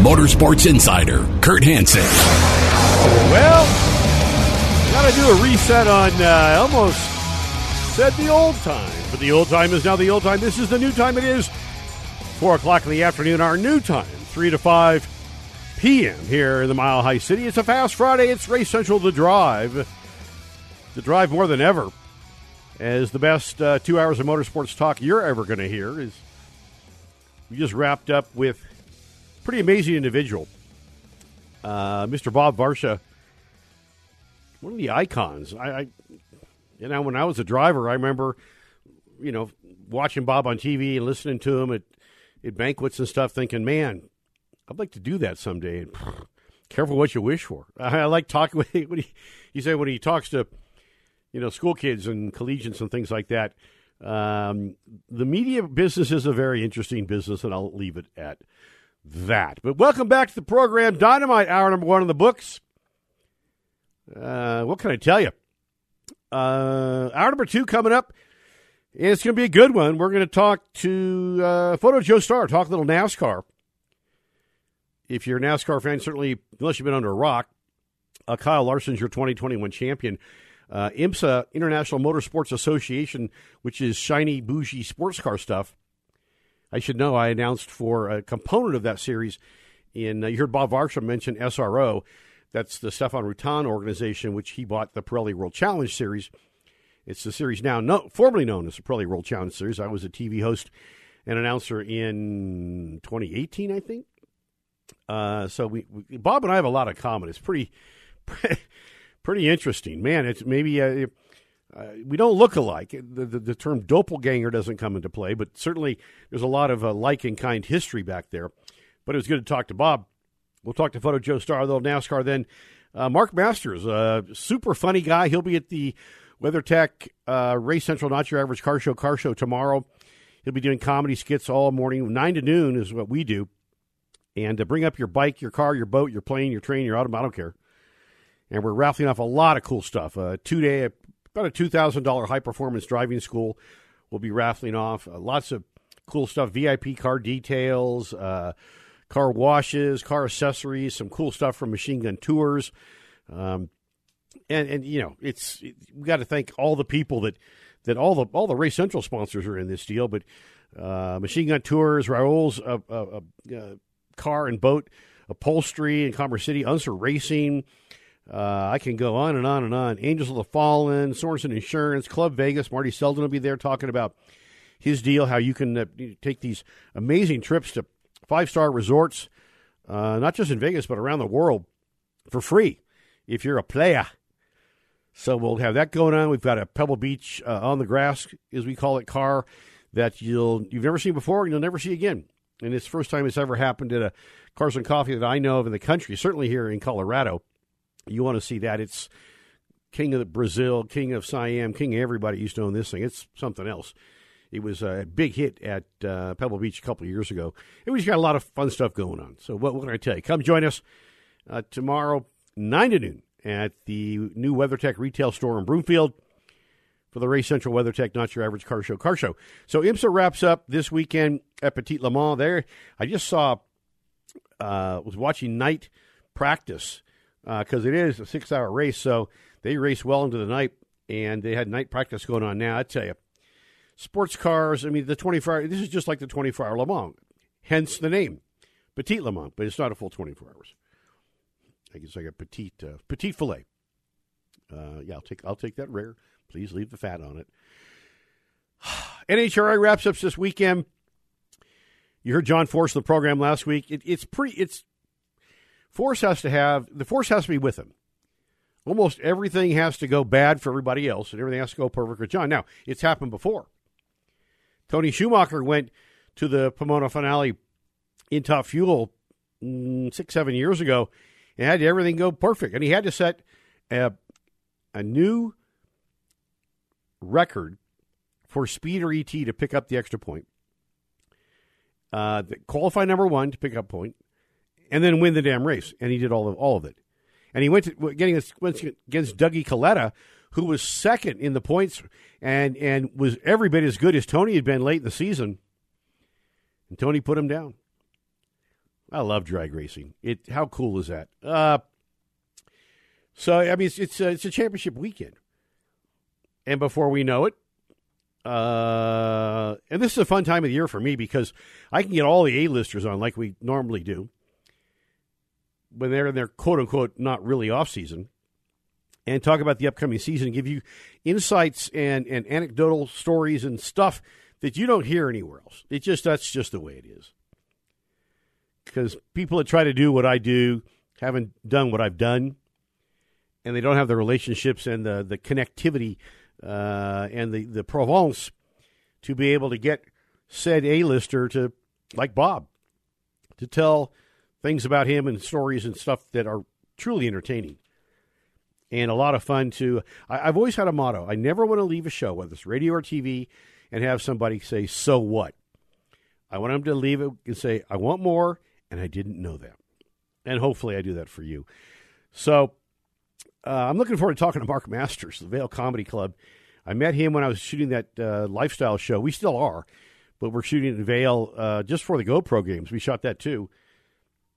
Motorsports Insider, Kurt Hansen. Well, got to do a reset on. Uh, almost said the old time, but the old time is now the old time. This is the new time. It is four o'clock in the afternoon. Our new time, three to five p.m. here in the Mile High City. It's a fast Friday. It's Race Central. The drive, the drive more than ever, as the best uh, two hours of motorsports talk you're ever going to hear is. We just wrapped up with pretty amazing individual, uh, Mr. Bob Varsha one of the icons. I, I, you know, when I was a driver, I remember, you know, watching Bob on TV and listening to him at, at banquets and stuff, thinking, man, I'd like to do that someday. And careful what you wish for. I, I like talking with when he, said when he talks to, you know, school kids and collegians and things like that. Um, the media business is a very interesting business, and I'll leave it at that. But welcome back to the program, Dynamite Hour number one in the books. Uh, what can I tell you? Uh, hour number two coming up. It's going to be a good one. We're going to talk to uh, Photo Joe Star, talk a little NASCAR. If you're a NASCAR fan, certainly, unless you've been under a rock, uh, Kyle Larson's your 2021 champion. Uh, IMSA, International Motorsports Association, which is shiny, bougie sports car stuff. I should know I announced for a component of that series in, uh, you heard Bob Varsha mention SRO. That's the Stéphane Ratel organization, which he bought the Pirelli World Challenge Series. It's the series now no, formerly known as the Pirelli World Challenge Series. I was a TV host and announcer in 2018, I think. Uh, so we, we, Bob and I have a lot of common. It's pretty, pretty interesting, man. It's maybe uh, uh, we don't look alike. The, the, the, term doppelganger doesn't come into play, but certainly there's a lot of uh, like and kind history back there. But it was good to talk to Bob. We'll talk to Photo Joe Star, though, NASCAR. Then uh, Mark Masters, a super funny guy. He'll be at the WeatherTech uh, Race Central Not Your Average Car Show Car Show tomorrow. He'll be doing comedy skits all morning. 9 to noon is what we do. And uh, bring up your bike, your car, your boat, your plane, your train, your auto. I don't care. And we're raffling off a lot of cool stuff. A two day, about a $2,000 high performance driving school we'll be raffling off. Uh, lots of cool stuff VIP car details, uh, car washes, car accessories, some cool stuff from Machine Gun Tours. Um, and, and, you know, it's it, we got to thank all the people that, that all the all the Race Central sponsors are in this deal. But uh, Machine Gun Tours, Raul's uh, uh, uh, car and boat upholstery in Commerce City, Unser Racing. Uh, I can go on and on and on. Angels of the Fallen, Sorensen Insurance, Club Vegas. Marty Selden will be there talking about his deal, how you can uh, take these amazing trips to five star resorts, uh, not just in Vegas, but around the world for free if you're a player. So we'll have that going on. We've got a Pebble Beach uh, on the grass, as we call it, car that you'll you've never seen before and you'll never see again. And it's the first time it's ever happened at a Cars and Coffee that I know of in the country, certainly here in Colorado. You want to see that. It's King of Brazil, King of Siam, King of everybody used to own this thing. It's something else. It was a big hit at uh, Pebble Beach a couple of years ago. And we just got a lot of fun stuff going on. So what, what can I tell you? Come join us uh, tomorrow, 9 to noon, at the new WeatherTech retail store in Broomfield for the Race Central WeatherTech Not Your Average Car Show Car Show. So IMSA wraps up this weekend at Petit Le Mans. There, I just saw, uh, was watching night practice because uh, it is a six-hour race. So they race well into the night, and they had night practice going on. Now I tell you, sports cars. I mean, the 24-hour. This is just like the 24-hour Le Mans, hence the name, Petit Le Mans. But it's not a full 24 hours. I guess like a petite uh, petite fillet. Uh, yeah, I'll take I'll take that rare. Please leave the fat on it. NHRA wraps up this weekend. You heard John Force in the program last week. It, it's pretty. It's Force has to have the Force has to be with him. Almost everything has to go bad for everybody else, and everything has to go perfect with John. Now it's happened before. Tony Schumacher went to the Pomona finale in Top Fuel mm, six, seven years ago, and had everything go perfect. And he had to set a, a new record for speed or ET to pick up the extra point. Uh, qualify number one to pick up point, and then win the damn race. And he did all of all of it. And he went to getting against Dougie Kalitta, who was second in the points and and was every bit as good as Tony had been late in the season. And Tony put him down. I love drag racing. It how cool is that? Uh, so I mean, it's it's a, it's a championship weekend, and before we know it, uh, and this is a fun time of the year for me because I can get all the A-listers on like we normally do when they're in their quote unquote not really off season and talk about the upcoming season and give you insights and, and anecdotal stories and stuff that you don't hear anywhere else. It just that's just the way it is. Because people that try to do what I do haven't done what I've done, and they don't have the relationships and the the connectivity uh, and the the provence to be able to get said A-lister to like Bob to tell things about him and stories and stuff that are truly entertaining and a lot of fun to. I, have always had a motto: I never want to leave a show, whether it's radio or TV, and have somebody say, "So what?" I want them to leave it and say, "I want more," and I didn't know that. And hopefully, I do that for you. So, uh, I'm looking forward to talking to Mark Masters, the Vail Comedy Club. I met him when I was shooting that uh, lifestyle show. We still are, but we're shooting in Vail uh, just for the GoPro games. We shot that too.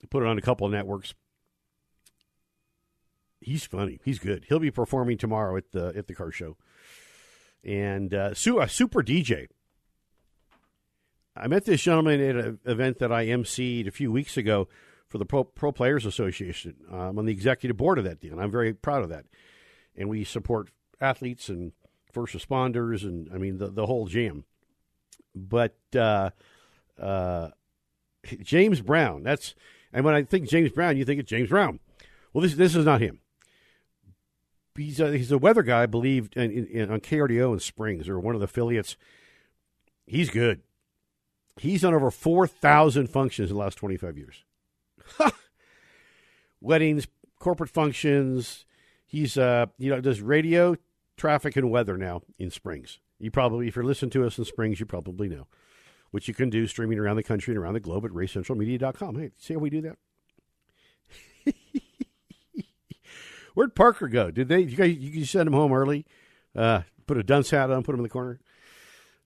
Put it on a couple of networks he's funny. He's good. He'll be performing tomorrow at the at the car show. And uh, a super DJ. I met this gentleman at an event that I emceed a few weeks ago for the Pro, Pro Players Association. I'm on the executive board of that deal, and I'm very proud of that. And we support athletes and first responders, and I mean the the whole jam. But uh, uh, James Brown, that's and when I think James Brown, you think it's James Brown. Well, this this is not him he's a, he's a weather guy, I believe, in, in, on KRDO in Springs or one of the affiliates. He's good. He's done over 4,000 functions in the last 25 years. Weddings, corporate functions. He's, uh, you know, does radio, traffic, and weather now in Springs. You probably, if you're listening to us in Springs, you probably know, which you can do streaming around the country and around the globe at racecentralmedia.com. Hey, see how we do that? Where'd Parker go? Did they? You guys, you can send him home early? Uh, put a dunce hat on, put him in the corner.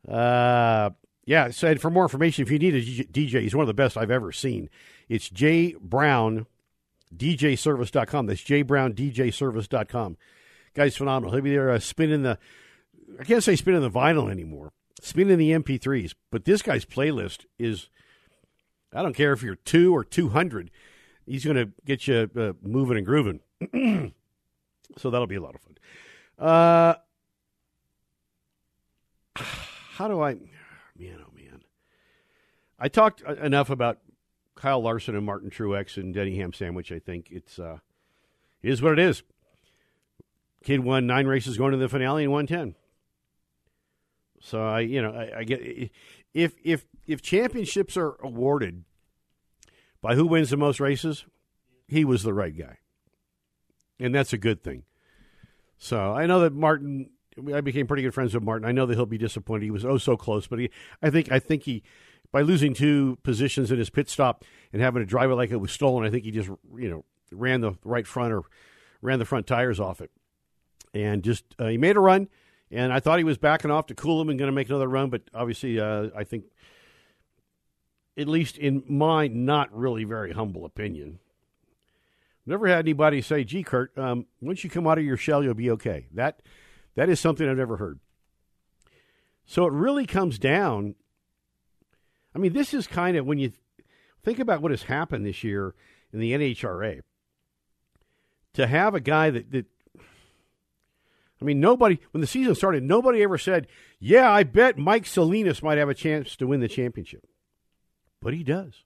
Uh, yeah. So for more information, if you need a DJ, he's one of the best I've ever seen. It's J Brown DJService.com. That's J Brown DJService.com. Guy's phenomenal. He'll be there uh, spinning the. I can't say spinning the vinyl anymore. Spinning the MP3s, but this guy's playlist is. I don't care if you're two or two hundred. He's going to get you uh, moving and grooving. so that'll be a lot of fun. Uh, how do I, man, oh man, I talked enough about Kyle Larson and Martin Truex and Denny Ham Sandwich. I think it's uh, it is what it is. Kid won nine races going to the finale won ten. So I, you know, I, I get if if if championships are awarded by who wins the most races, he was the right guy and that's a good thing. So I know that Martin. I became pretty good friends with Martin. I know that he'll be disappointed. He was oh so close, but he. I think. I think he. By losing two positions in his pit stop and having to drive it like it was stolen, I think he just you know ran the right front or ran the front tires off it, and just uh, he made a run. And I thought he was backing off to cool him and going to make another run, but obviously, uh, I think, at least in my not really very humble opinion, Never had anybody say, "Gee, Kurt, um, once you come out of your shell, you'll be okay." That that is something I've never heard. So it really comes down. I mean, this is kind of when you think about what has happened this year in the NHRA. To have a guy that, that I mean, nobody when the season started, nobody ever said, "Yeah, I bet Mike Salinas might have a chance to win the championship," but he does.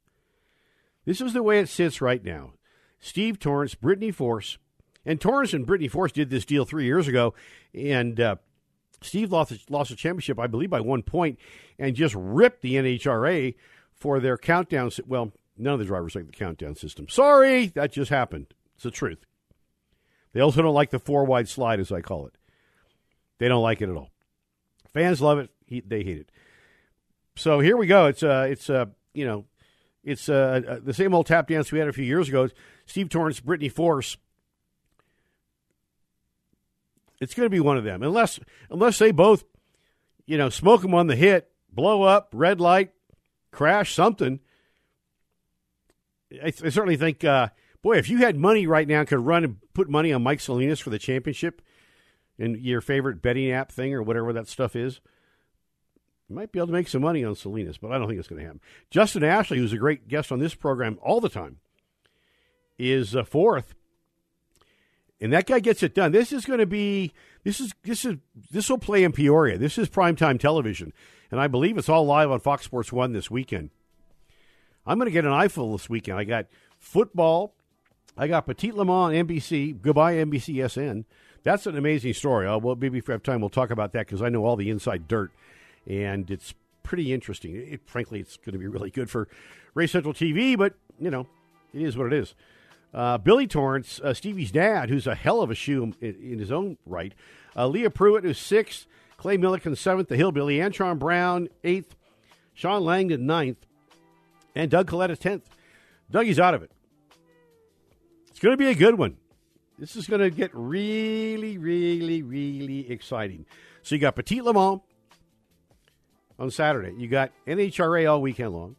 This is the way it sits right now. Steve Torrence, Brittany Force, and Torrence and Brittany Force did this deal three years ago, and uh, Steve lost lost a championship, I believe, by one point, and just ripped the NHRA for their countdown. Well, None of the drivers like the countdown system. Sorry, that just happened. It's the truth. They also don't like the four wide slide, as I call it. They don't like it at all. Fans love it. He, they hate it. So here we go. It's uh, it's uh, you know, it's uh, uh, the same old tap dance we had a few years ago. Steve Torrence, Brittany Force. It's going to be one of them, unless unless they both, you know, smoke them on the hit, blow up, red light, crash, something. I, I certainly think, uh, boy, if you had money right now, could run and put money on Mike Salinas for the championship, and your favorite betting app thing or whatever that stuff is. You might be able to make some money on Salinas, but I don't think it's going to happen. Justin Ashley, who's a great guest on this program all the time, is uh, fourth, and that guy gets it done. This is going to be this is this is this will play in Peoria. This is primetime television, and I believe it's all live on Fox Sports One this weekend. I'm going to get an eyeful this weekend. I got football. I got Petit Le Mans NBC. Goodbye NBCSN. That's an amazing story. Uh, well, maybe if we have time, we'll talk about that because I know all the inside dirt, and it's pretty interesting. It, frankly, it's going to be really good for Race Central TV, but you know, it is what it is. Uh, Billy Torrence, uh, Stevie's dad, who's a hell of a shoe in, in his own right. Uh, Leah Pruett, who's sixth. Clay Millican, seventh. The Hillbilly. Antron Brown, eighth. Shawn Langdon, ninth. And Doug Kalitta, tenth. Dougie's out of it. It's going to be a good one. This is going to get really, really, really exciting. So you got Petit Le Mans on Saturday. You got NHRA all weekend long.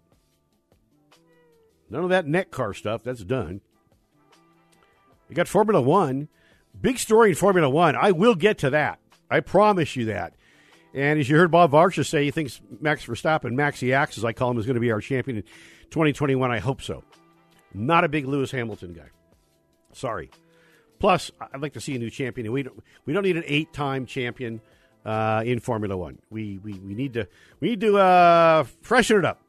None of that neck car stuff. That's done. You got Formula One. Big story in Formula One. I will get to that. I promise you that. And as you heard Bob Varsha say, he thinks Max Verstappen, Maxi Axe, as I call him, is going to be our champion in 2021. I hope so. Not a big Lewis Hamilton guy. Sorry. Plus, I'd like to see a new champion. We don't, we don't need an eight-time champion uh, in Formula One. We, we, we need to we need to uh, freshen it up.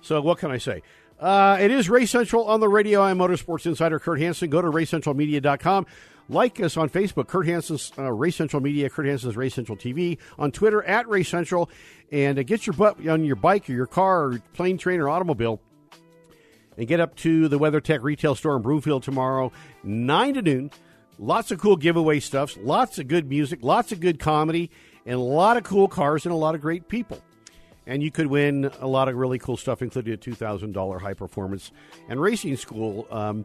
So what can I say? Uh, it is Race Central on the radio. I'm Motorsports Insider Kurt Hansen. Go to racecentralmedia.com. Like us on Facebook, Kurt Hansen's uh, Race Central Media, Kurt Hansen's Race Central TV. On Twitter, at Race Central. And uh, get your butt on your bike or your car or plane, train, or automobile and get up to the WeatherTech retail store in Broomfield tomorrow, 9 to noon. Lots of cool giveaway stuff, lots of good music, lots of good comedy, and a lot of cool cars and a lot of great people and you could win a lot of really cool stuff, including a two thousand dollar high performance and racing school um,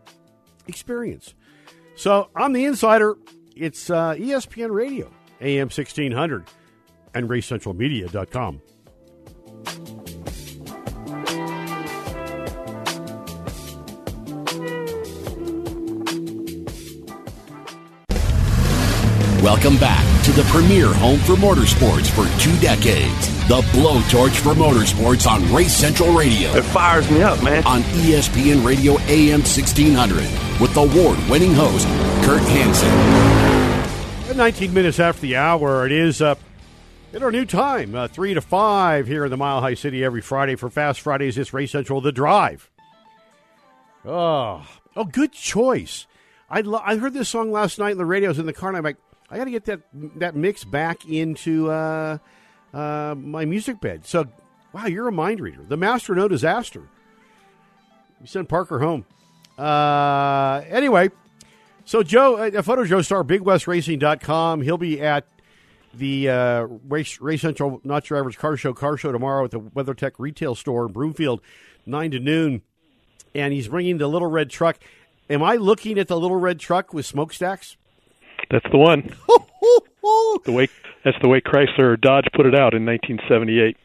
experience. So I'm the insider. It's uh, ESPN Radio, AM sixteen hundred, and RaceCentralMedia.com. Welcome back to the premier home for motorsports for two decades. The blowtorch for motorsports on Race Central Radio. It fires me up, man. On ESPN Radio AM 1600 with award winning host Kurt Hansen. 19 minutes after the hour, it is up in our new time, uh, 3 to 5 here in the Mile High City every Friday for Fast Fridays. It's Race Central The Drive. Oh, oh good choice. I, lo- I heard this song last night in the radio. I was in the car and I'm like, I got to get that that mix back into uh, uh, my music bed. So, wow, you're a mind reader. The Master No Disaster. You send Parker home. Uh, anyway, so Joe, uh, Photo Joe Star, BigWestRacing.com. He'll be at the uh, Race, Race Central Not Your Average Car Show car show tomorrow at the WeatherTech retail store in Broomfield, 9 to noon. And he's bringing the little red truck. Am I looking at the little red truck with smokestacks? That's the one. the way that's the way Chrysler or Dodge put it out in 1978.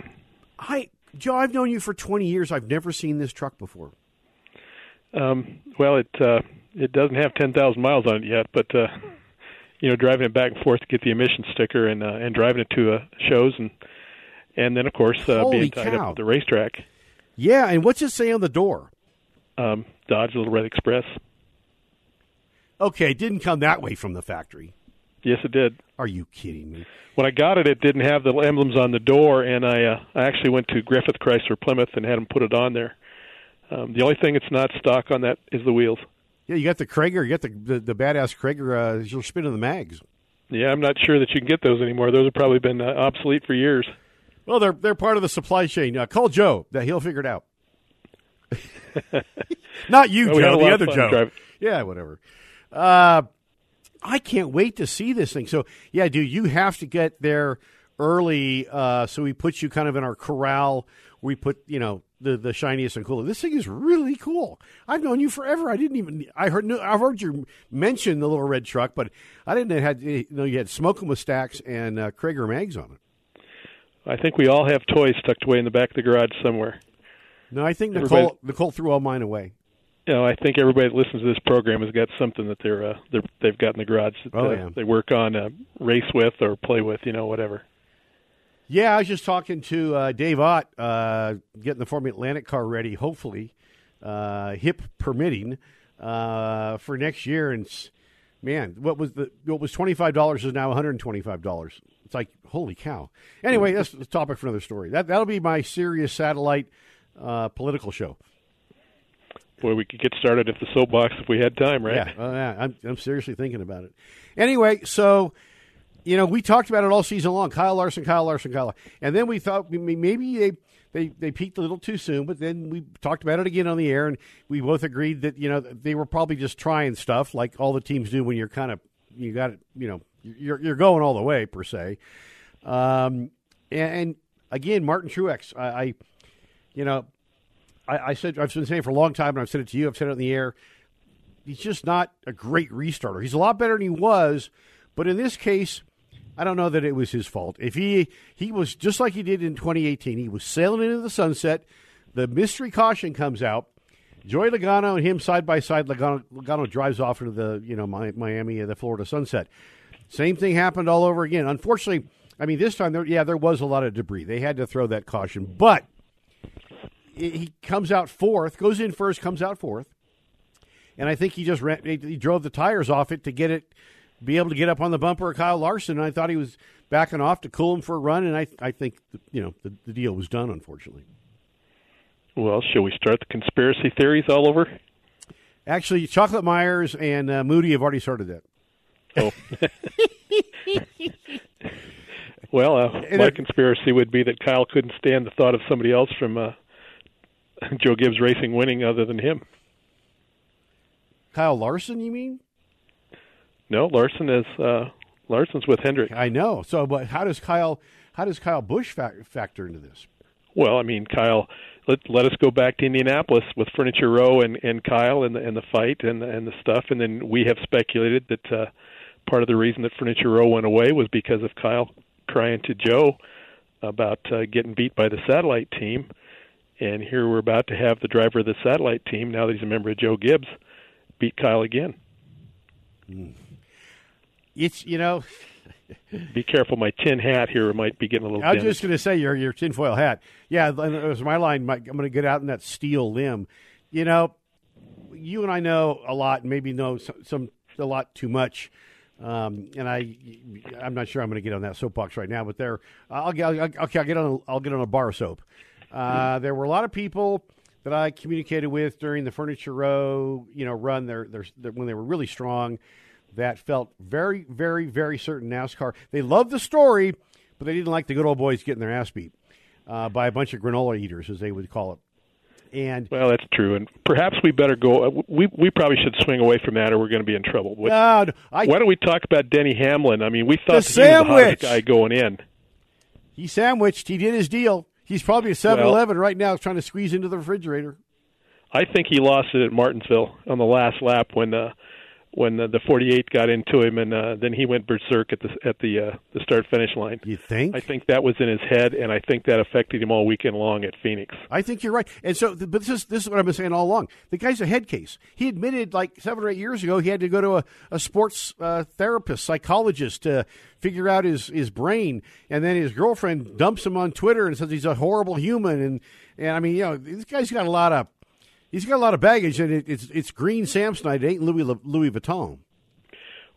Hi, Joe, I've known you for 20 years. I've never seen this truck before. Um, well, it uh, it doesn't have 10,000 miles on it yet, but uh, you know, driving it back and forth to get the emission sticker and uh, and driving it to uh, shows and and then of course uh, being tied cow. up at the racetrack. Yeah, and what's it say on the door? Um, Dodge Little Red Express. Okay, it didn't come that way from the factory. Yes, it did. Are you kidding me? When I got it, it didn't have the emblems on the door, and I uh, I actually went to Griffith Chrysler Plymouth and had them put it on there. Um, the only thing that's not stock on that is the wheels. Yeah, you got the Cragar, you got the the, the badass Cragar. Uh, you're spinning the mags. Yeah, I'm not sure that you can get those anymore. Those have probably been uh, obsolete for years. Well, they're they're part of the supply chain. Uh, call Joe. That he'll figure it out. Not you, Well, Joe. The other Joe. driving. Yeah, whatever. Uh, I can't wait to see this thing. So, yeah, dude, you have to get there early. Uh, so we put you kind of in our corral. We put, you know, the the shiniest and coolest. This thing is really cool. I've known you forever. I didn't even. I heard. I've heard you mention the little red truck, but I didn't have you know you had smoking with stacks and uh, Cragar mags on it. I think we all have toys tucked away in the back of the garage somewhere. No, I think Everybody- Nicole Nicole threw all mine away. You know, I think everybody that listens to this program has got something that they're, uh, they're they've got in the garage that Oh, uh, yeah. they work on, uh, race with, or play with. You know, whatever. Yeah, I was just talking to uh, Dave Ott, uh, getting the Formula Atlantic car ready, hopefully, uh, hip permitting, uh, for next year. And man, what was the what was twenty five dollars is now one hundred and twenty five dollars. It's like holy cow. Anyway, that's the topic for another story. That that'll be my Sirius satellite uh, political show. Boy, we could get started at the soapbox if we had time, right? Yeah, uh, yeah I'm, I'm seriously thinking about it. Anyway, so you know we talked about it all season long. Kyle Larson, Kyle Larson, Kyle, and then we thought maybe they they they peaked a little too soon. But then we talked about it again on the air, and we both agreed that you know they were probably just trying stuff like all the teams do when you're kind of you got it, you know, you're you're going all the way per se. Um, and, and again, Martin Truex, I, I you know, I, I said I've been saying for a long time, and I've said it to you. I've said it on the air. He's just not a great restarter. He's a lot better than he was, but in this case, I don't know that it was his fault. If he he was just like he did in 2018, he was sailing into the sunset. The mystery caution comes out. Joey Logano and him side by side. Logano, Logano drives off into the you know Miami and the Florida sunset. Same thing happened all over again. Unfortunately, I mean this time there yeah there was a lot of debris. They had to throw that caution, but he comes out fourth, goes in first, comes out fourth, and I think he just ran, he drove the tires off it to get it, be able to get up on the bumper of Kyle Larson. And I thought he was backing off to cool him for a run, and I I think you know the, the deal was done. Unfortunately, Well, shall we start the conspiracy theories all over? actually, Chocolate Myers and uh, Moody have already started that. Oh. well, uh, my conspiracy would be that Kyle couldn't stand the thought of somebody else from uh, Joe Gibbs Racing winning other than him. Kyle Larson, you mean? No, Larson is uh, Larson's with Hendrick. I know. So, but how does Kyle how does Kyle Busch fac- factor into this? Well, I mean, Kyle, let let us go back to Indianapolis with Furniture Row and and Kyle and the and the fight and the, and the stuff, and then we have speculated that uh, part of the reason that Furniture Row went away was because of Kyle crying to Joe about uh, getting beat by the satellite team, and here we're about to have the driver of the satellite team, now that he's a member of Joe Gibbs, beat Kyle again. It's you know Be careful, my tin hat here might be getting a little. I was dented. just going to say your your tinfoil hat. Yeah, it was my line. My, I'm going to get out in that steel limb. You know, you and I know a lot, maybe know some, some a lot too much. Um, and I, I'm not sure I'm going to get on that soapbox right now. But there, I'll get. I'll, okay, I'll get on. I'll get on a bar of soap. Uh, there were a lot of people that I communicated with during the Furniture Row, you know, run. Their, their, their when they were really strong. That felt very, very, very certain NASCAR. They loved the story, but they didn't like the good old boys getting their ass beat uh, by a bunch of granola eaters, as they would call it. And Well, that's true, and perhaps we better go. uh, We we probably should swing away from that, or we're going to be in trouble. What, uh, I, why don't we talk about Denny Hamlin? I mean, we thought The he was the hottest guy going in. he sandwiched. He did his deal. He's probably at 7-Eleven right now, trying to squeeze into the refrigerator. I think he lost it at Martinsville on the last lap when uh, when uh, the 48 got into him, and uh, then he went berserk at the at the uh, the start finish line. You think? I think that was in his head, and I think that affected him all weekend long at Phoenix. I think you're right. And so, but this is this is what I've been saying all along. The guy's a head case. He admitted like seven or eight years ago he had to go to a, a sports uh, therapist, psychologist to figure out his his brain. And then his girlfriend dumps him on Twitter and says he's a horrible human. And and I mean, you know, this guy's got a lot of he's got a lot of baggage, and it, it's it's green Samsonite. It ain't Louis Louis Vuitton.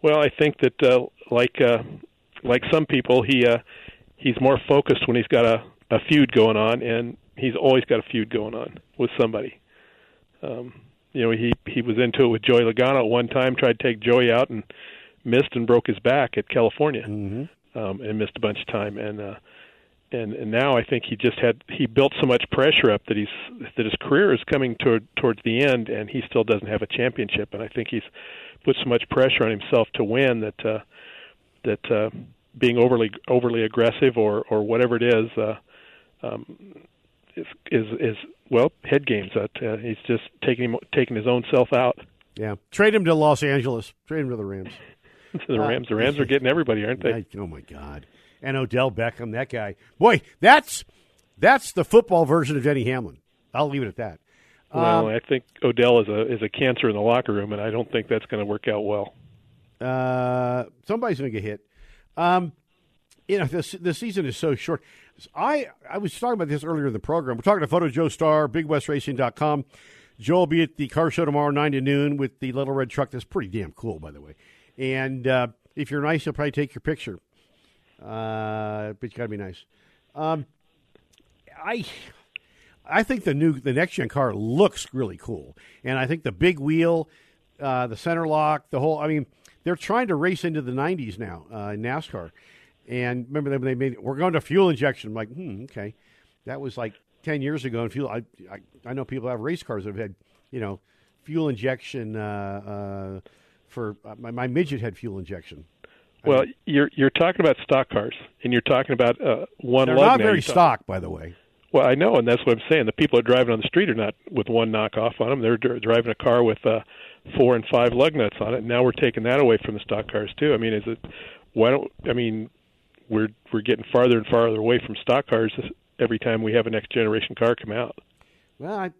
Well, I think that uh, like uh, like some people, he uh, he's more focused when he's got a, a feud going on, and he's always got a feud going on with somebody. Um, you know, he he was into it with Joey Logano at one time, tried to take Joey out and missed and broke his back at California, Mm-hmm. um, and missed a bunch of time. And uh, and and now I think he just had he built so much pressure up that he's that his career is coming toward towards the end, and he still doesn't have a championship. And I think he's put so much pressure on himself to win that uh, that uh, being overly overly aggressive or or whatever it is uh, um, is is is well head games. That uh, he's just taking him, taking his own self out. Yeah, trade him to Los Angeles. Trade him to the Rams. to the Rams. The Rams are getting everybody, aren't they? Oh my God! And Odell Beckham, that guy. Boy, that's that's the football version of Denny Hamlin. I'll leave it at that. Well, um, I think Odell is a is a cancer in the locker room, and I don't think that's going to work out well. Uh, somebody's going to get hit. Um, you know, the the season is so short. I I was talking about this earlier in the program. We're talking to Photo Joe Star, BigWestRacing.com. Joe will be at the car show tomorrow, 9 to noon, with the little red truck. That's pretty damn cool, by the way. And uh, if you're nice, he'll probably take your picture. Uh, but you got to be nice. Um, I I think the new the next gen car looks really cool, and I think the big wheel, uh, the center lock, the whole. I mean, they're trying to race into the '90s now uh, in NASCAR. And remember they, they made we're going to fuel injection. I'm like, hmm, okay, that was like ten years ago. And fuel, I, I, I know people have race cars that have had, you know, fuel injection. Uh, uh, for uh, my, my midget had fuel injection. Well, I mean, you're you're talking about stock cars, and you're talking about uh, one. They're lug not very stock, by the way. Well, I know, and that's what I'm saying. The people that are driving on the street are not with one knockoff on them. They're dr- driving a car with uh, four and five lug nuts on it. And now we're taking that away from the stock cars too. I mean, is it? Why don't? I mean, we're we're getting farther and farther away from stock cars every time we have a next generation car come out. Well, I,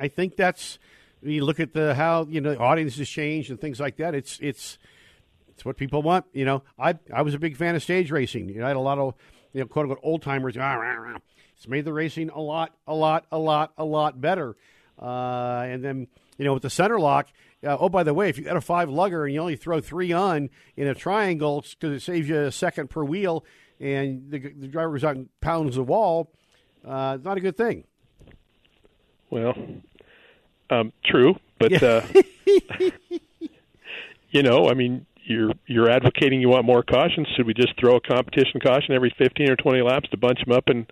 I think that's you look at the how you know the audiences change and things like that. It's it's it's what people want. You know, I I was a big fan of stage racing. You know, I had a lot of you know quote unquote old timers. It's made the racing a lot, a lot, a lot, a lot better. Uh, and then you know with the center lock. Uh, oh, by the way, if you got a five lugger and you only throw three on in a triangle because it saves you a second per wheel, and the, the driver's on pounds of wall, uh, it's not a good thing. Well, um, true, but Yeah. uh, you know, I mean, you're you're advocating you want more caution. Should we just throw a competition caution every 15 or 20 laps to bunch them up and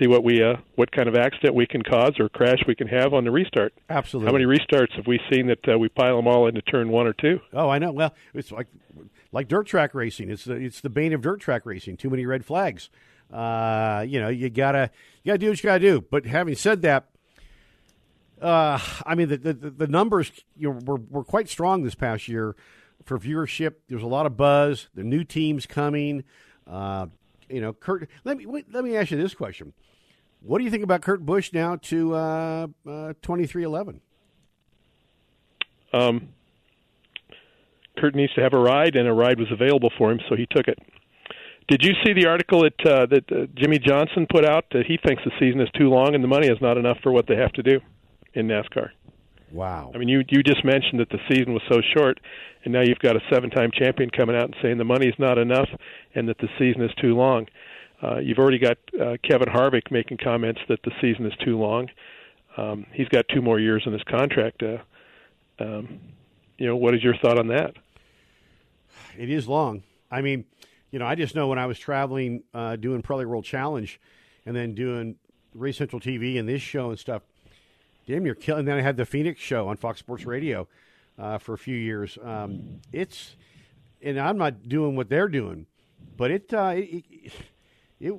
see what we uh, what kind of accident we can cause or crash we can have on the restart? Absolutely. How many restarts have we seen that uh, we pile them all into turn one or two? Oh, I know. Well, it's like like dirt track racing. It's the it's the bane of dirt track racing. Too many red flags. Uh, you know, you gotta you gotta do what you gotta do. But having said that, uh, I mean the, the the numbers you know were were quite strong this past year for viewership. There's a lot of buzz. The new teams coming. Uh, you know, Kurt. Let me wait, let me ask you this question: What do you think about Kurt Busch now to uh, uh, twenty three eleven? Um, Kurt needs to have a ride, and a ride was available for him, so he took it. Did you see the article that uh, that uh, Jimmie Johnson put out that he thinks the season is too long and the money is not enough for what they have to do in NASCAR? Wow. I mean, you you just mentioned that the season was so short, and now you've got a seven-time champion coming out and saying the money is not enough and that the season is too long. Uh, you've already got uh, Kevin Harvick making comments that the season is too long. Um, he's got two more years in his contract. Uh, um, you know, what is your thought on that? It is long. I mean, you know, I just know when I was traveling, uh, doing Pirelli World Challenge, and then doing Race Central TV and this show and stuff. Damn, you're killing. Then I had the Phoenix show on Fox Sports Radio uh, for a few years. Um, it's, and I'm not doing what they're doing, but it, uh, it, it,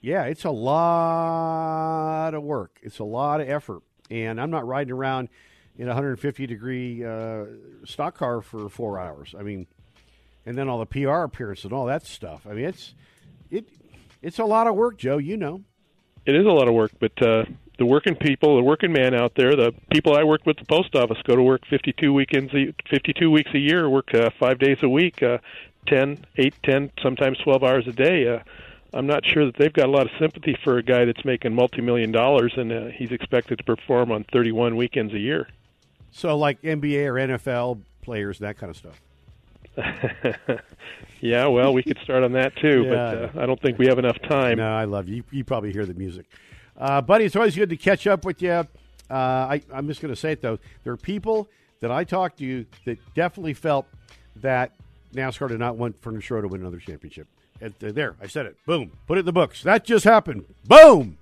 yeah, it's a lot of work. It's a lot of effort, and I'm not riding around in a 150 degree uh, stock car for four hours. I mean, and then all the PR appearances and all that stuff. I mean, it's it it's a lot of work, Joe. You know. It is a lot of work, but uh, the working people, the working man out there, the people I work with at the post office go to work 52 weekends, a, 52 weeks a year, work uh, five days a week, uh, 10, 8, 10, sometimes 12 hours a day. Uh, I'm not sure that they've got a lot of sympathy for a guy that's making multi-million dollars and uh, he's expected to perform on 31 weekends a year. So, like NBA or NFL players, that kind of stuff. yeah, well, we could start on that too, Yeah. but uh, I don't think we have enough time. No, I love you. You probably hear the music, uh, buddy. It's always good to catch up with you. Uh, I, I'm just going to say it though. There are people that I talked to that definitely felt that NASCAR did not want Furniture Row to win another championship. And, there, I said it. Boom. Put it in the books. That just happened. Boom.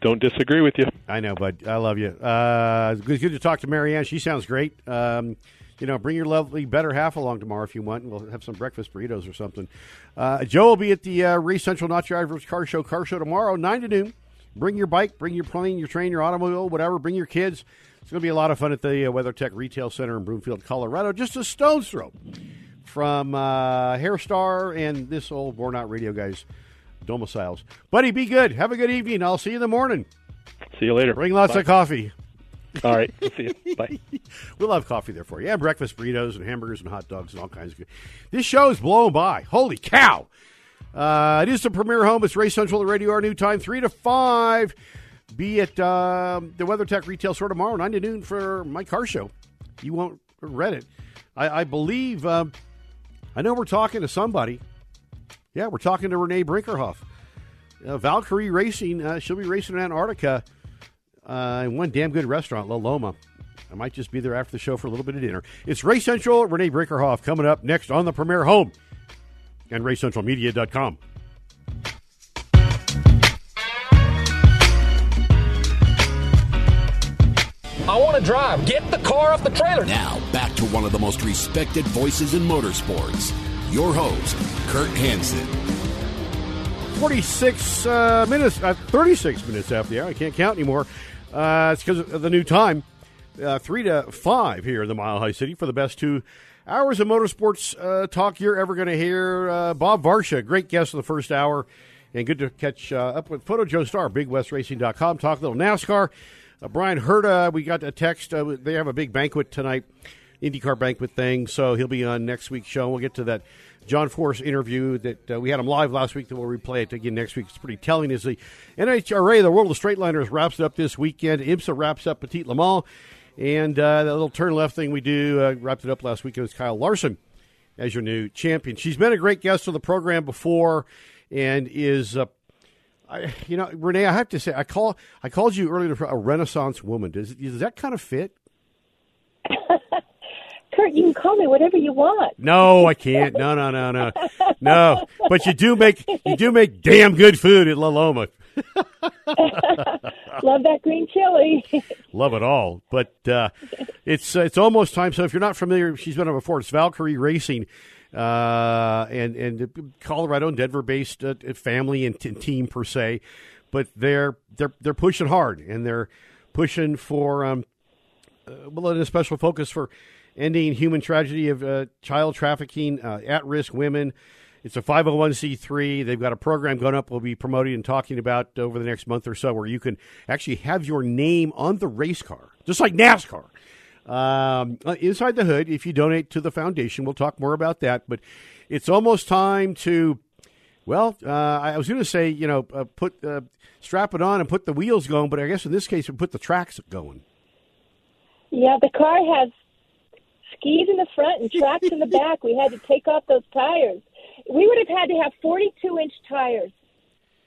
Don't disagree with you. I know, bud. I love you. Uh, good, good to talk to Marianne. She sounds great. Um, you know, bring your lovely better half along tomorrow if you want. and We'll have some breakfast burritos or something. Uh, Joe will be at the uh, Race Central Not Drivers Car Show Car Show tomorrow, nine to noon. Bring your bike, bring your plane, your train, your automobile, whatever. Bring your kids. It's going to be a lot of fun at the uh, WeatherTech Retail Center in Broomfield, Colorado, just a stone's throw from uh, Hairstar and this old Born Out Radio guy's domiciles. Buddy, be good. Have a good evening. I'll see you in the morning. See you later. Bring lots Bye. of coffee. All right. See you. Bye. We'll have coffee there for you. And breakfast burritos and hamburgers and hot dogs and all kinds of good. This show is blown by. Holy cow. Uh, it is the premier home. It's Race Central, the radio, our new time, 3 to 5. Be at um, the WeatherTech retail store tomorrow, 9 to noon for my car show. You won't regret it. I, I believe, um, I know we're talking to somebody. Yeah, we're talking to Renee Brinkerhoff. Uh, Valkyrie Racing, uh, she'll be racing in Antarctica uh, in one damn good restaurant, La Loma. I might just be there after the show for a little bit of dinner. It's Race Central, Renee Brinkerhoff coming up next on the Premier Home and RaceCentralMedia.com. I want to drive. Get the car off the trailer. Now, back to one of the most respected voices in motorsports. Your host, Kurt Hansen. 46 uh, minutes, uh, 36 minutes after the hour. I can't count anymore. Uh, it's because of the new time. Uh, 3 to 5 here in the Mile High City for the best two hours of motorsports uh, talk you're ever going to hear. Uh, Bob Varsha, great guest of the first hour. And good to catch uh, up with Photo Joe Star, BigWestRacing.com. Talk a little NASCAR. Uh, Bryan Herta, we got a text. Uh, they have a big banquet tonight, IndyCar banquet thing. So he'll be on next week's show. We'll get to that John Force interview that uh, we had him live last week. That we'll replay it again next week. It's pretty telling. Is the NHRA, the World of Straightliners, wraps it up this weekend. IMSA wraps up Petit Le Mans, and uh, that little turn left thing we do uh, wrapped it up last week. It was Kyle Larson as your new champion. She's been a great guest on the program before, and is. Uh, I, you know, Renee, I have to say, I call I called you earlier a Renaissance woman. Does does that kind of fit? Kurt, you can call me whatever you want. No, I can't. No, no, no, no, no. But you do make you do make damn good food at La Loma. Love that green chili. Love it all. But uh, it's uh, it's almost time. So if you're not familiar, she's been on before. It's Valkyrie Racing, uh, and and Colorado and Denver based uh, family and t- team per se, but they're they're they're pushing hard and they're pushing for um, uh, well, a special focus for ending human tragedy of uh, child trafficking, uh, at risk women. It's a 501c3. They've got a program going up we'll be promoting and talking about over the next month or so where you can actually have your name on the race car, just like NASCAR. Um, uh, inside the hood, if you donate to the foundation, we'll talk more about that. But it's almost time to, well, uh, I was going to say, you know, uh, put uh, strap it on and put the wheels going, but I guess in this case, we put the tracks going. yeah, the car has skis in the front and tracks in the back. We had to take off those tires. We would have had to have 42 inch tires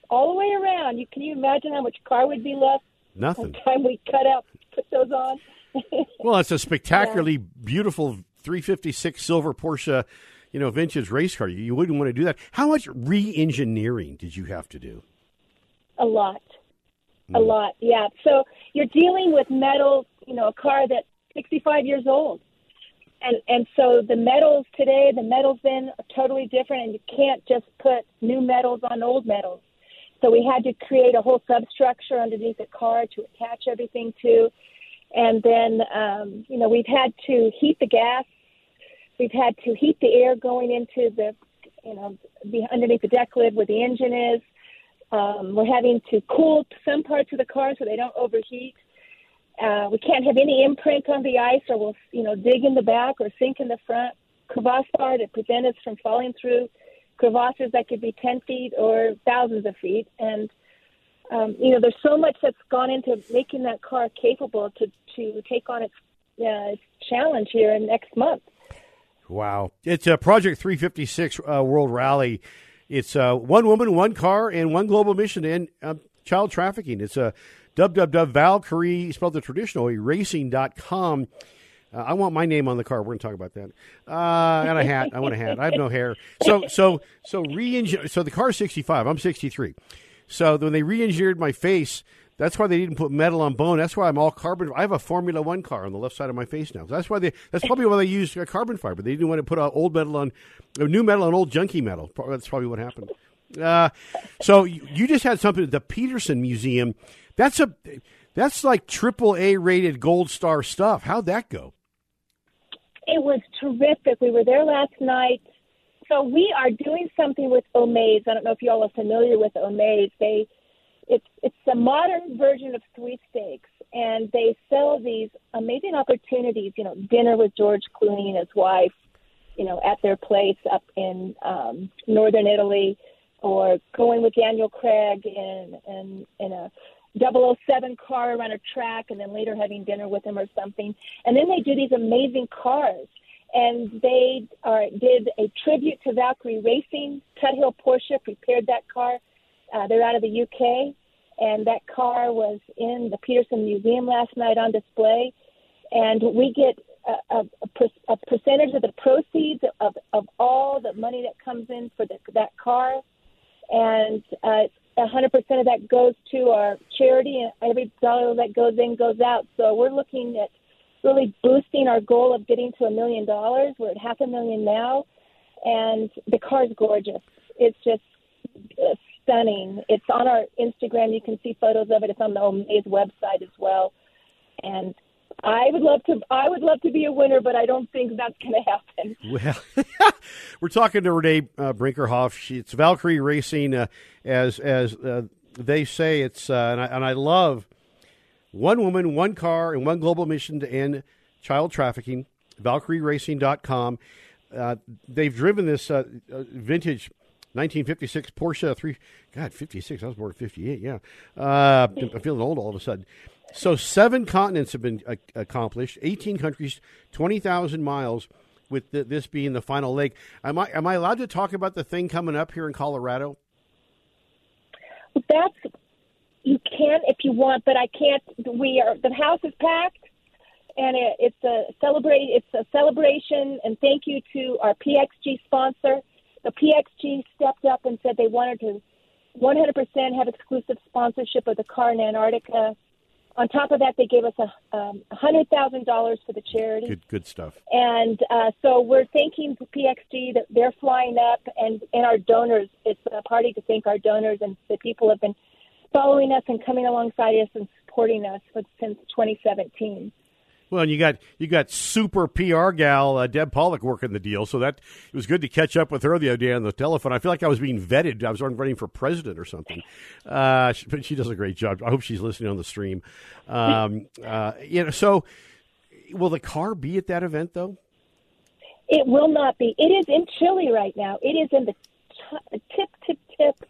all the way around. You can you imagine how much car would be left by Nothing. the time we cut out, put those on? Well, it's a spectacularly beautiful 356 silver Porsche, you know, vintage race car. You wouldn't want to do that. How much re-engineering did you have to do? A lot. A hmm. lot, yeah. So you're dealing with metal, you know, a car that's 65 years old. And and so the metals today, the metals then are totally different and you can't just put new metals on old metals. So we had to create a whole substructure underneath the car to attach everything to. And then um, you know, we've had to heat the gas. We've had to heat the air going into the you know, be underneath the deck lid where the engine is. Um, we're having to cool some parts of the car so they don't overheat. Uh, we can't have any imprint on the ice, or we'll you know dig in the back or sink in the front. Crevasse bar to prevent us from falling through crevasses that could be ten feet or thousands of feet. And um, you know, there's so much that's gone into making that car capable to to take on its uh, challenge here in next month. Wow. It's a Project 356 uh, World Rally. It's uh, one woman, one car, and one global mission to end uh, child trafficking. It's a www.valkyrie, spelled the traditional way, racing.com. Uh, I want my name on the car. We're going to talk about that. Uh, and a hat. I want a hat. I have no hair. So so so re So the car's 65. I'm 63. So when they re-engineered my face, that's why they didn't put metal on bone. That's why I'm all carbon. I have a Formula One car on the left side of my face now. That's why they. That's probably why they used carbon fiber. They didn't want to put old metal on, new metal on old junky metal. That's probably what happened. Uh, so you just had something at the Petersen Museum. That's a that's like triple A rated gold star stuff. How'd that go? It was terrific. We were there last night. So we are doing something with Omaze. I don't know if you all are familiar with Omaze. They it's it's a modern version of sweepstakes, and they sell these amazing opportunities. You know, dinner with George Clooney and his wife. You know, at their place up in um, northern Italy or going with Daniel Craig in in in a 007 car around a track and then later having dinner with him or something. And then they do these amazing cars. And they are, did a tribute to Valkyrie Racing. Tuthill Porsche prepared that car. Uh, they're out of the UK. And that car was in the Petersen Museum last night on display. And we get a, a, a, a percentage of the proceeds of, of all the money that comes in for the, that car and uh, 100% of that goes to our charity, and every dollar that goes in goes out. So we're looking at really boosting our goal of getting to a million dollars. We're at half a million now, and the car's gorgeous. It's just uh, stunning. It's on our Instagram. You can see photos of it. It's on the Omaze website as well. And I would love to. I would love to be a winner, but I don't think that's going to happen. Well, we're talking to Renee uh, Brinkerhoff. She, it's Valkyrie Racing, uh, as as uh, they say. It's uh, and I, and I love one woman, one car, and one global mission to end child trafficking. ValkyrieRacing.com. Uh, they've driven this uh, uh, vintage 1956 Porsche three. God, 56. I was born in 58. Yeah, I'm feeling old all of a sudden. So seven continents have been uh, accomplished, 18 countries, 20,000 miles. With the, this being the final leg, am I am I allowed to talk about the thing coming up here in Colorado? That's you can if you want, but I can't. We are the house is packed, and it, it's a celebrate. It's a celebration, and thank you to our PXG sponsor. The PXG stepped up and said they wanted to 100% have exclusive sponsorship of the car in Antarctica on top of that, they gave us a um, hundred thousand dollars for the charity. Good, good stuff. And uh, so we're thanking PXG that they're flying up, and and our donors. It's a party to thank our donors and the people have been following us and coming alongside us and supporting us since 2017. Well, and you got you got super PR gal uh, Deb Pollock working the deal, so that it was good to catch up with her the other day on the telephone. I feel like I was being vetted. I was running for president or something. Uh, she, but she does a great job. I hope she's listening on the stream. Um, uh, you know, so will the car be at that event though? It will not be. It is in Chile right now. It is in the t- tip, tip, tip,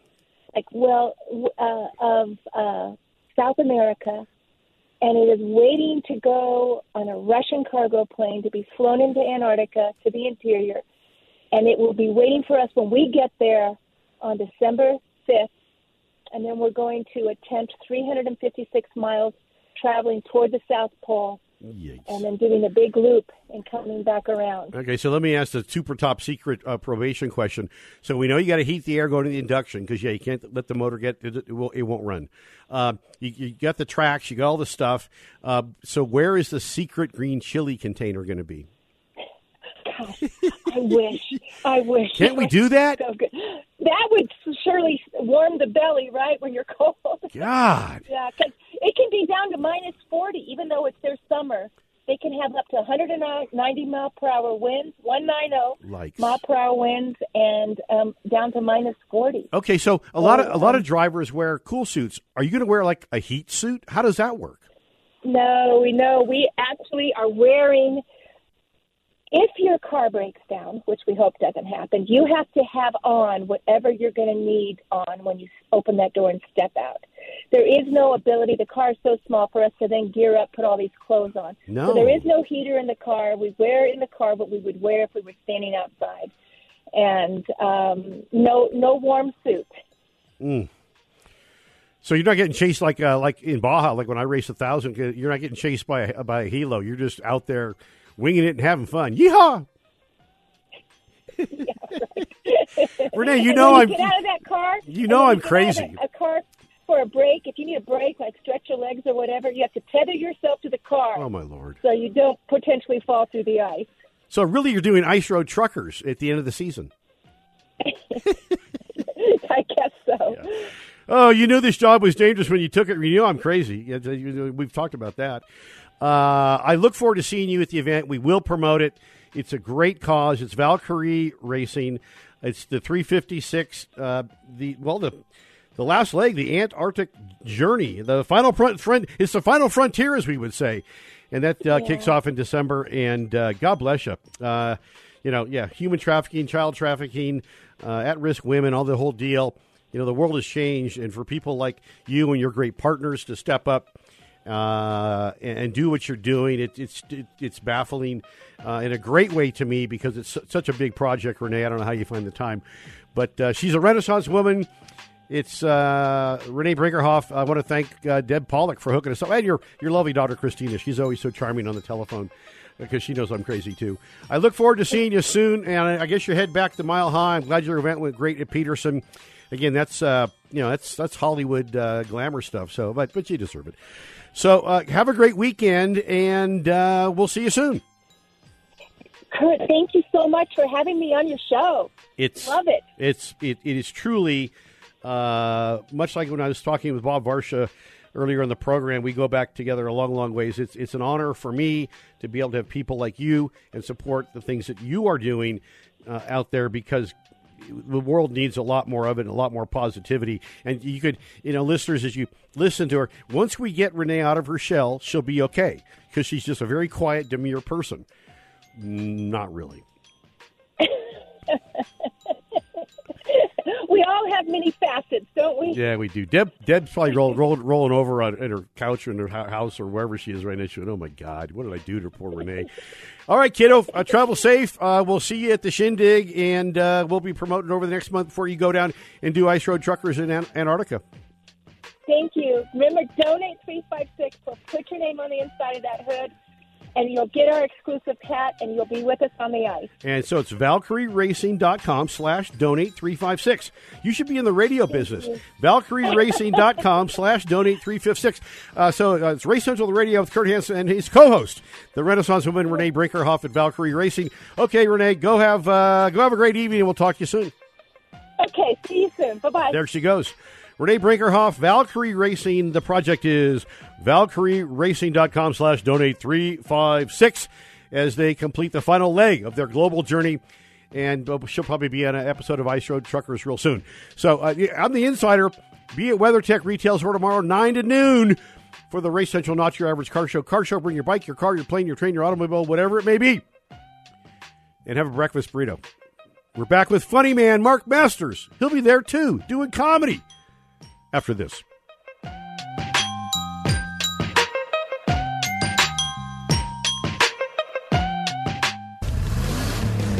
like well uh, of uh, South America and it is waiting to go on a Russian cargo plane to be flown into Antarctica to the interior. And it will be waiting for us when we get there on December 5th. And then we're going to attempt 356 miles traveling toward the South Pole Yikes. and then doing a big loop and coming back around. Okay, so let me ask the super top secret uh, probation question. So we know you got to heat the air going to the induction because yeah, you can't let the motor get it, it, will, it won't run. Uh, you, you, got the tracks, you got all the stuff. Uh, so where is the secret green chili container going to be? God, I wish. I wish. Can't we do that? So good. That would surely warm the belly, right, when you're cold. God. yeah, because it can be down to minus 40, even though it's their summer. They can have up to 190 mile per hour winds, 190 Likes. mile per hour winds, and um, down to minus 40. Okay, so a lot of a lot of drivers wear cool suits. Are you going to wear like a heat suit? How does that work? No, we know we actually are wearing if your car breaks down, which we hope doesn't happen, you have to have on whatever you're going to need on when you open that door and step out. There is no ability. The car is so small for us to then gear up, put all these clothes on. No. So there is no heater in the car. We wear in the car what we would wear if we were standing outside, and um, no no warm suit. Mm. So you're not getting chased like uh, like in Baja, like when I race a thousand. You're not getting chased by a, by a helo. You're just out there winging it and having fun. Yeehaw! Renee, you know I'm. you get out of that car. you know I'm you get out of crazy. A car for a break. If you need a break, like stretch your legs or whatever, you have to tether yourself to the car Oh my lord! so you don't potentially fall through the ice. So really, you're doing ice road truckers at the end of the season. I guess so. Oh, you knew this job was dangerous when you took it. You know I'm crazy. Yeah, We've talked about that. Uh, I look forward to seeing you at the event. We will promote it. It's a great cause. It's Valkyrie Racing. It's the 356. Uh, the well, the the last leg, the Antarctic journey, the final front friend. It's the final frontier, as we would say, and that uh, kicks off in December. And uh, God bless you. Uh, you know, yeah, human trafficking, child trafficking, uh, at-risk women, all the whole deal. You know, the world has changed, and for people like you and your great partners to step up uh, and, do what you're doing, it, it's it, it's baffling uh, in a great way to me because it's su- such a big project, Renee. I don't know how you find the time, but uh, she's a Renaissance woman. It's uh, Renee Brinkerhoff. I want to thank uh, Deb Pollock for hooking us up, and your your lovely daughter Christina. She's always so charming on the telephone because she knows I'm crazy too. I look forward to seeing you soon, and I, I guess you head back to Mile High. I'm glad your event went great at Petersen. Again, that's uh, you know that's that's Hollywood uh, glamour stuff. So, but but you deserve it. So uh, have a great weekend, and uh, we'll see you soon. Kurt, thank you so much for having me on your show. It's Love it. It's it, it is truly uh, much like when I was talking with Bob Varsha earlier in the program. We go back together a long, long ways. It's it's an honor for me to be able to have people like you and support the things that you are doing uh, out there because the world needs a lot more of it and a lot more positivity. And you could, you know, listeners, as you listen to her, once we get Renee out of her shell, she'll be okay because she's just a very quiet, demure person. Not really. We all have many facets, don't we? Yeah, we do. Deb, Deb's probably roll, roll, rolling over on at her couch or in her house or wherever she is right now. She went, "Oh my God, what did I do to poor Renee?" All right, kiddo, uh, travel safe. Uh, we'll see you at the shindig, and uh, we'll be promoting over the next month before you go down and do ice road truckers in An- Antarctica. Thank you. Remember, donate 356. We'll put your name on the inside of that hood, and you'll get our exclusive hat, and you'll be with us on the ice. And so it's valkyrieracing.com slash donate 356. You should be in the radio business. valkyrieracing.com slash donate 356. Uh, so uh, it's Race Central the Radio with Kurt Hansen and his co-host, the Renaissance woman Renee Brinkerhoff at Valkyrie Racing. Okay, Renee, go have uh, go have a great evening and we'll talk to you soon. Okay, see you soon. Bye bye. There she goes. Renee Brinkerhoff, Valkyrie Racing. The project is valkyrieracing.com slash donate 356 as they complete the final leg of their global journey. And uh, she'll probably be on an episode of Ice Road Truckers real soon. So uh, I'm the insider. Be at WeatherTech Retail Store tomorrow, 9 to noon, for the Race Central Not Your Average Car Show. Car Show, bring your bike, your car, your plane, your train, your automobile, whatever it may be. And have a breakfast burrito. We're back with funny man Mark Masters. He'll be there too, doing comedy after this.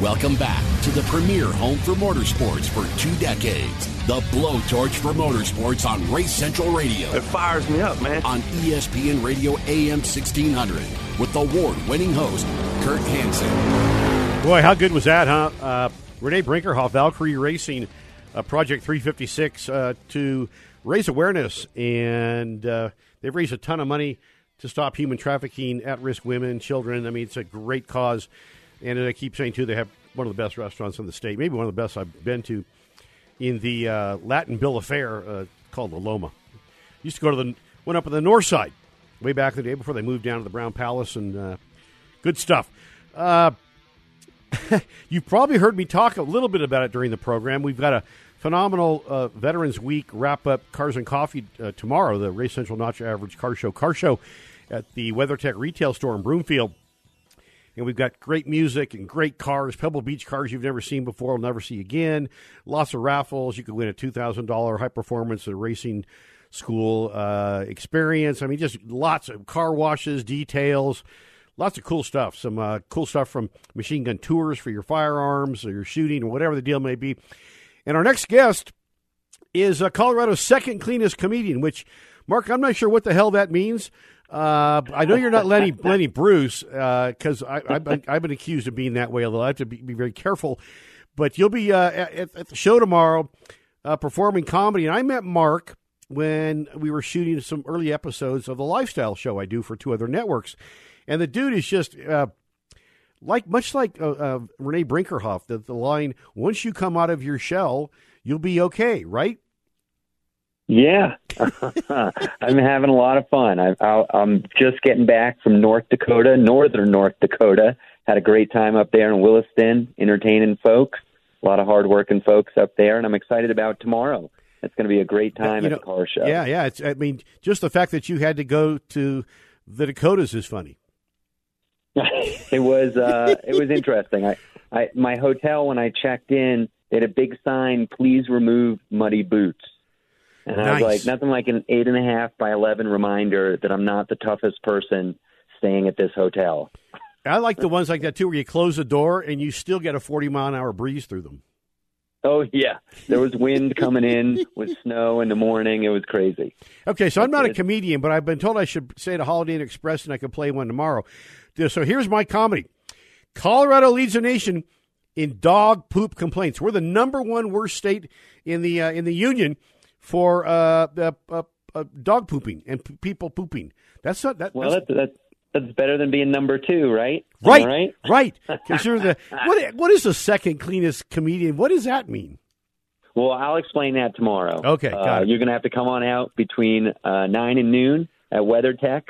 Welcome back to the premier home for motorsports for two decades. The blowtorch for motorsports on Race Central Radio. It fires me up, man. On ESPN Radio AM 1600 with award winning host Kurt Hansen. Boy, how good was that, huh? Uh, Renee Brinkerhoff, Valkyrie Racing, uh, Project 356, uh, to raise awareness. And uh, they've raised a ton of money to stop human trafficking, at risk women, children. I mean, it's a great cause. And I keep saying, too, they have one of the best restaurants in the state, maybe one of the best I've been to in the uh, Latin Bill of Fare uh, called the Loma. Used to go to the, went up on the north side way back in the day before they moved down to the Brown Palace, and uh, good stuff. Uh, You've probably heard me talk a little bit about it during the program. We've got a phenomenal uh, Veterans Week wrap up Cars and Coffee uh, tomorrow, the Race Central Notch Average Car Show. Car Show at the WeatherTech retail store in Broomfield. And we've got great music and great cars, Pebble Beach cars you've never seen before, will never see again. Lots of raffles. You could win a $2,000 high performance racing school uh, experience. I mean, just lots of car washes, details, lots of cool stuff. Some uh, cool stuff from machine gun tours for your firearms or your shooting or whatever the deal may be. And our next guest is uh, Colorado's second cleanest comedian, which Mark, I'm not sure what the hell that means. Uh, I know you're not Lenny Lenny Bruce because uh, I've been, I've been accused of being that way. Although I have to be, be very careful. But you'll be uh, at, at, the show tomorrow uh, performing comedy, and I met Mark when we were shooting some early episodes of the lifestyle show I do for two other networks, and the dude is just uh, like much like uh, Renee Brinkerhoff. The, the line, "Once you come out of your shell, you'll be okay," right? Yeah, I'm having a lot of fun. I, I, I'm just getting back from North Dakota, northern North Dakota. Had a great time up there in Williston, entertaining folks. A lot of hardworking folks up there, and I'm excited about tomorrow. It's going to be a great time you at know, the car show. Yeah, yeah. It's, I mean, just the fact that you had to go to the Dakotas is funny. it was uh, it was interesting. I, I my hotel when I checked in, they had a big sign: "Please remove muddy boots." And nice. I was like, nothing like an eight and a half by eleven reminder that I'm not the toughest person staying at this hotel. I like the ones like that too, where you close the door and you still get a 40 mile an hour breeze through them. Oh yeah, there was wind coming in with snow in the morning. It was crazy. Okay, so I'm not a comedian, but I've been told I should say the Holiday Inn Express, and I could play one tomorrow. So here's my comedy: Colorado leads the nation in dog poop complaints. We're the number one worst state in the uh, in the union for uh, uh, uh dog pooping and p- people pooping. That's not that. Well, that's, that's, that's that's better than being number two, right? Right, right, right. Because you're the what? What is the second cleanest comedian? What does that mean? Well, I'll explain that tomorrow. Okay, uh, you're going to have to come on out between uh, nine and noon at WeatherTech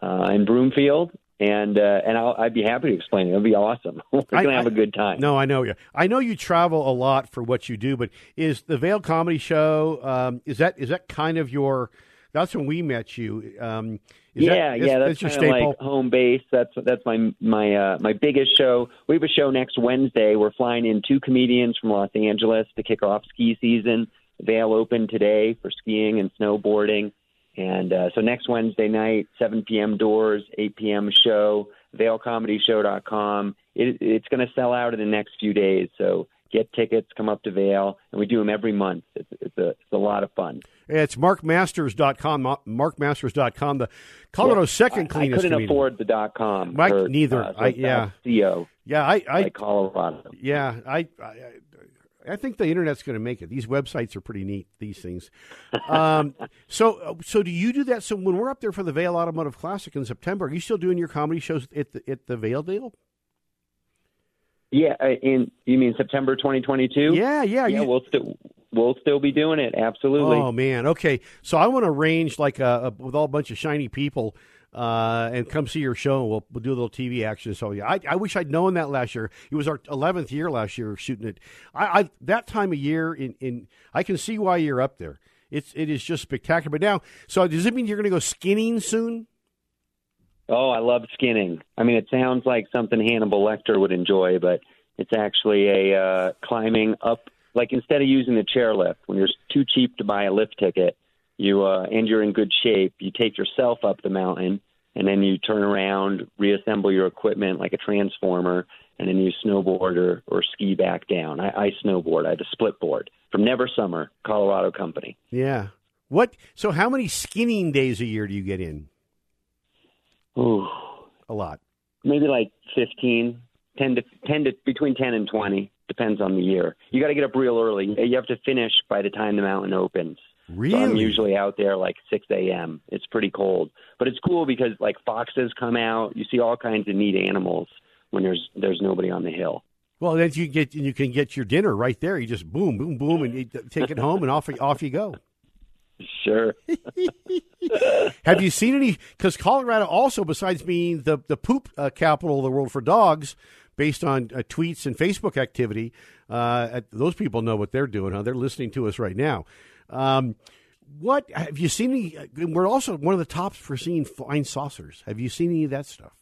uh, in Broomfield, and uh, and I'll, I'd be happy to explain it. It'll be awesome. We're going to have a good time. No, I know you. I know you travel a lot for what you do, but is the Vail Comedy Show? Um, is that is that kind of your? That's when we met you. Um, yeah, that, yeah, that's, that's kind your of staple. like home base. That's that's my my uh, my biggest show. We have a show next Wednesday. We're flying in two comedians from Los Angeles to kick off ski season. Vail open today for skiing and snowboarding, and uh, so next Wednesday night, 7 p.m. doors, 8 p.m. show. VailComedyShow.com. It, it's going to sell out in the next few days, so get tickets, come up to Vail, and we do them every month. It's, it's, a, it's a lot of fun. It's markmasters.com, markmasters.com, the Colorado second cleanest I couldn't comedian. afford the dot .com. Mike, for, neither. Uh, so I, yeah. CO. Yeah, I, I, like Colorado. Yeah, I, I, I think the internet's going to make it. These websites are pretty neat. These things. Um, so, so do you do that? So when we're up there for the Vail Automotive Classic in September, are you still doing your comedy shows at the at the Vail Deal? Yeah, uh, in you mean September 2022? Yeah, yeah. Yeah, you, we'll still we'll still be doing it. Absolutely. Oh man, okay. So I want to arrange like a, a, with all a bunch of shiny people uh, and come see your show. We'll, we'll do a little TV action. So yeah, I, I wish I'd known that last year. It was our eleventh year last year shooting it. I, I that time of year in, in I can see why you're up there. It's it is just spectacular. But now, so does it mean you're going to go skinning soon? Oh, I love skinning. I mean, it sounds like something Hannibal Lecter would enjoy, but it's actually a uh, climbing up. Like instead of using the chairlift, when you're too cheap to buy a lift ticket, you uh, and you're in good shape, you take yourself up the mountain, and then you turn around, reassemble your equipment like a transformer, and then you snowboard or, or ski back down. I, I snowboard. I have a split board from Never Summer, Colorado company. Yeah. What? So how many skinning days a year do you get in? Ooh, A lot. maybe like 15, 10 to 10 to between 10 and 20 depends on the year. You got to get up real early. You have to finish by the time the mountain opens. Really? So I'm usually out there like 6 a.m. It's pretty cold, but it's cool because like foxes come out. You see all kinds of neat animals when there's there's nobody on the hill. Well, then you get you can get your dinner right there. You just boom, boom, boom, and you take it home, and off off you go. Sure. Have you seen any? Because Colorado also, besides being the the poop uh, capital of the world for dogs, based on uh, tweets and Facebook activity, uh, those people know what they're doing. Huh? They're listening to us right now. Um, what have you seen? Any, we're also one of the tops for seeing flying saucers. Have you seen any of that stuff?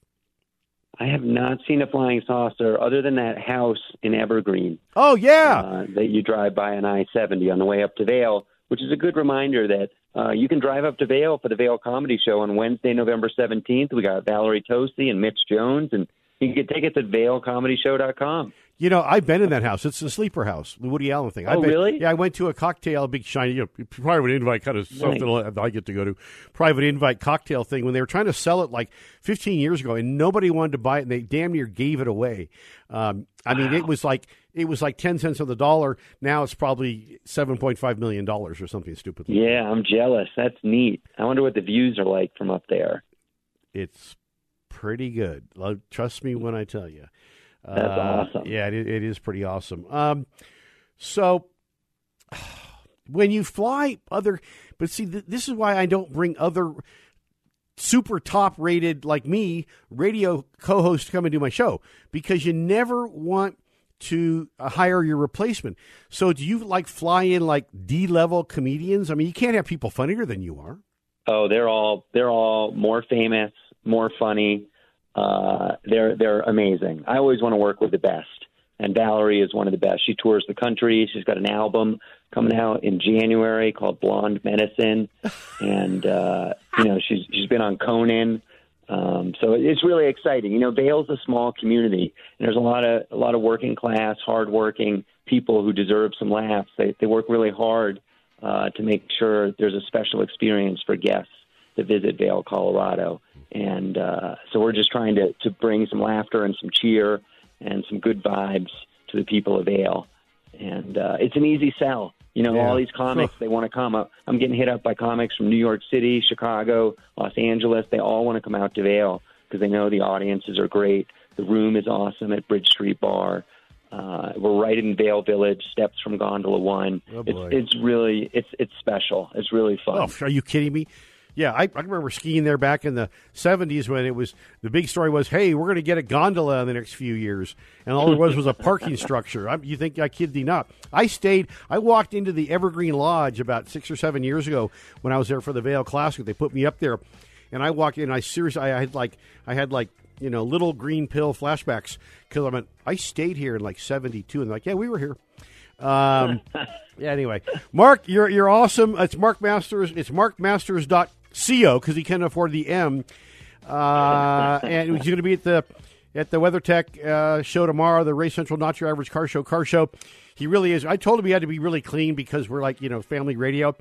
I have not seen a flying saucer other than that house in Evergreen Oh yeah, uh, that you drive by on I-70 on the way up to Vail, which is a good reminder that uh, you can drive up to Vale for the Vail Comedy Show on Wednesday, November 17th. We got Valerie Tosi and Mitch Jones, and you can get tickets at VailComedyShow.com. You know, I've been in that house. It's the sleeper house, the Woody Allen thing. Oh, been, really? Yeah, I went to a cocktail, a big shiny, you know, private invite kind of something I get to go to, private invite cocktail thing when they were trying to sell it like 15 years ago, and nobody wanted to buy it, and they damn near gave it away. Um, I mean, it was like it was like 10 cents on the dollar. Now it's probably 7.5 million dollars or something stupid. Like Yeah, I'm jealous. That's neat. I wonder what the views are like from up there. It's pretty good. Trust me when I tell you. That's Uh, awesome. Yeah, it, it is pretty awesome. Um, so when you fly other, but see, th- this is why I don't bring other super top rated like me radio co-hosts to come and do my show because you never want to uh, hire your replacement. So do you like fly in like D level comedians? I mean, you can't have people funnier than you are. Oh, they're all they're all more famous, more funny. Uh, they're they're amazing. I always want to work with the best, and Valerie is one of the best. She tours the country. She's got an album coming out in January called Blonde Medicine, and uh, you know she's she's been on Conan. Um, so it's really exciting. You know, Vail's a small community, and there's a lot of a lot of working class, hardworking people who deserve some laughs. They they work really hard uh, to make sure there's a special experience for guests to visit Vale, Colorado. And uh, so we're just trying to, to bring some laughter and some cheer and some good vibes to the people of Vail. And uh, it's an easy sell. You know, Yeah. all these comics, they want to come. up. I'm getting hit up by comics from New York City, Chicago, Los Angeles. They all want to come out to Vail because they know the audiences are great. The room is awesome at Bridge Street Bar. Uh, we're right in Vail Village, steps from Gondola One. Oh, it's it's really it's it's special. It's really fun. Oh, are you kidding me? Yeah, I, I remember skiing there back in the '70s when it was the big story was, "Hey, we're going to get a gondola in the next few years," and all there was was a parking structure. I, you think I kid thee not? I stayed. I walked into the Evergreen Lodge about six or seven years ago when I was there for the Vail Classic. They put me up there, and I walked in. and I seriously, I had like, I had like, you know, little green pill flashbacks because I meant I stayed here in like '72, and like, yeah, we were here. Um, yeah. Anyway, Mark, you're you're awesome. It's Mark Masters. It's markmasters.co because he can't afford the M. Uh, and he's going to be at the at the WeatherTech uh, show tomorrow. The Race Central Not Your Average Car Show. Car show. He really is. I told him he had to be really clean because we're like you know family radio.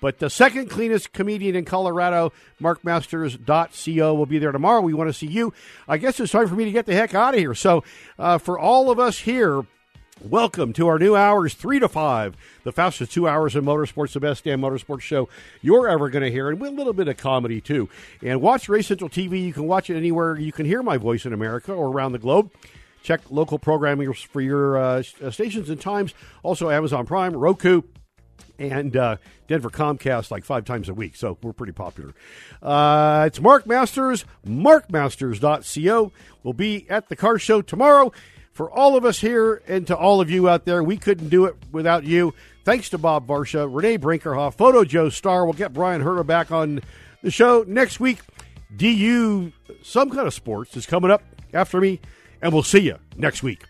But the second cleanest comedian in Colorado, markmasters.co, will be there tomorrow. We want to see you. I guess it's time for me to get the heck out of here. So, uh, for all of us here, Welcome to our new hours, three to five, the fastest two hours in motorsports, the best damn motorsports show you're ever going to hear, and with a little bit of comedy too. And watch Race Central TV. You can watch it anywhere you can hear my voice in America or around the globe. Check local programming for your uh, stations and times. Also, Amazon Prime, Roku, and uh, Denver Comcast like five times a week. So we're pretty popular. Uh, it's Mark Masters, markmasters.co. We'll be at the car show tomorrow. For all of us here and to all of you out there, we couldn't do it without you. Thanks to Bob Varsha, Renee Brinkerhoff, Photo Joe Star. We'll get Bryan Herta back on the show next week. DU, some kind of sports, is coming up after me, and we'll see you next week.